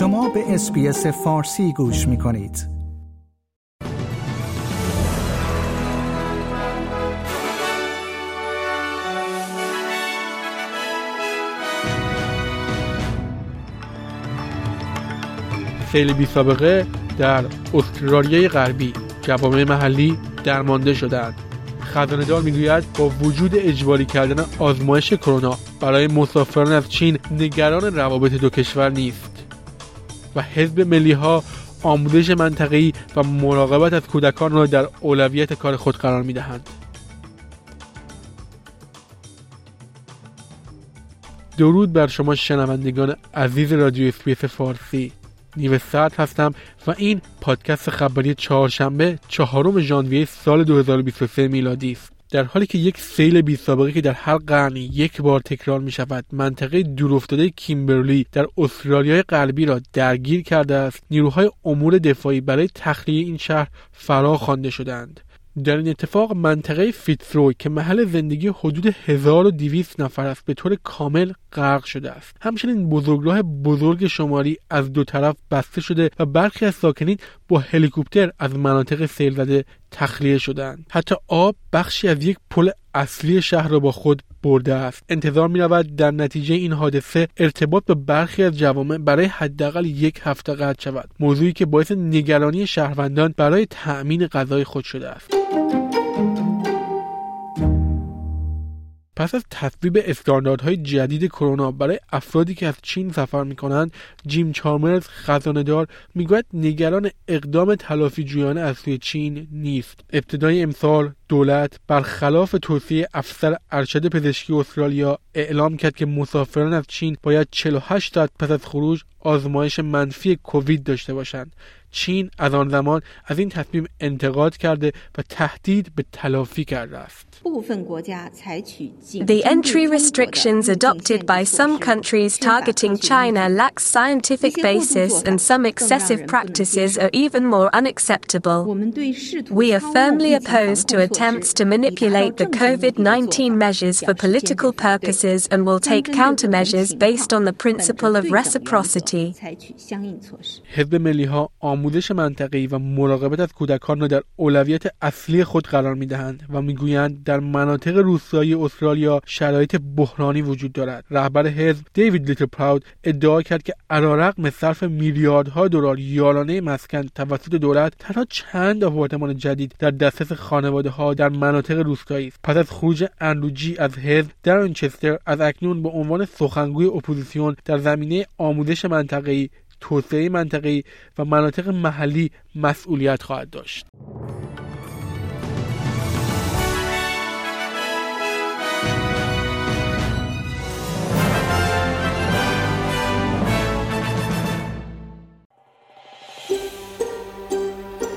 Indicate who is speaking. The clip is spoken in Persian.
Speaker 1: شما به SBS فارسی گوش می کنید.
Speaker 2: سیل بی سابقه در استرالیای غربی جوامع محلی درمانده شدند خزانه‌دار می‌گوید با وجود اجباری کردن آزمایش کرونا برای مسافران از چین نگران روابط دو کشور نیست و حزب ملی ها آموزش منطقه‌ای و مراقبت از کودکان را در اولویت کار خود قرار می دهند. درود بر شما شنوندگان عزیز رادیو SBS فارسی نیو ساعت هستم و این پادکست خبری چهارشنبه چهارم ژانویه سال 2023 میلادی است در حالی که یک سیل بی سابقه که در هر قرن یک بار تکرار می شود منطقه دورافتاده کیمبرلی در استرالیای غربی را درگیر کرده است نیروهای امور دفاعی برای تخلیه این شهر فرا خوانده شدند در این اتفاق منطقه فیتزروی که محل زندگی حدود 1200 نفر است به طور کامل غرق شده است. همچنین بزرگراه بزرگ شماری از دو طرف بسته شده و برخی از ساکنین با هلیکوپتر از مناطق سیل زده تخلیه شدند حتی آب بخشی از یک پل اصلی شهر را با خود برده است. انتظار می رود در نتیجه این حادثه ارتباط به برخی از جوامع برای حداقل یک هفته قطع شود. موضوعی که باعث نگرانی شهروندان برای تأمین غذای خود شده است. پس از تصویب استانداردهای جدید کرونا برای افرادی که از چین سفر می کنند جیم چارمرز خزانهدار می‌گوید نگران اقدام تلافی جویانه از سوی چین نیست. ابتدای امسال دولت برخلاف توصیه افسر ارشد پزشکی استرالیا اعلام کرد که مسافران از چین باید 48 ساعت پس از خروج آزمایش منفی کووید داشته باشند. چین از آن زمان از این تصمیم انتقاد کرده و تهدید به تلافی کرده است
Speaker 3: The entry restrictions adopted by some countries targeting China lack scientific basis and some excessive practices are even more unacceptable. We are firmly opposed to attempts to manipulate the COVID-19 measures for political purposes and will take countermeasures based on the principle of reciprocity.
Speaker 2: حزب ملی ها آموزش منطقه‌ای و مراقبت از کودکان را در اولویت اصلی خود قرار می دهند و می‌گویند در مناطق روستایی استرالیا شرایط بحرانی وجود دارد. رهبر حزب دیوید لیتل پراود ادعا کرد که علیرغم صرف میلیاردها دلار یارانه مسکن توسط دولت تنها چند آپارتمان جدید در دسترس خانواده ها در مناطق روستایی است. پس از خروج اندرو جی از حزب دارن چستر اکنون به عنوان سخنگوی اپوزیسیون در زمینه آموزش منطقه‌ای توسعه منطقه‌ای و مناطق محلی مسئولیت خواهد داشت.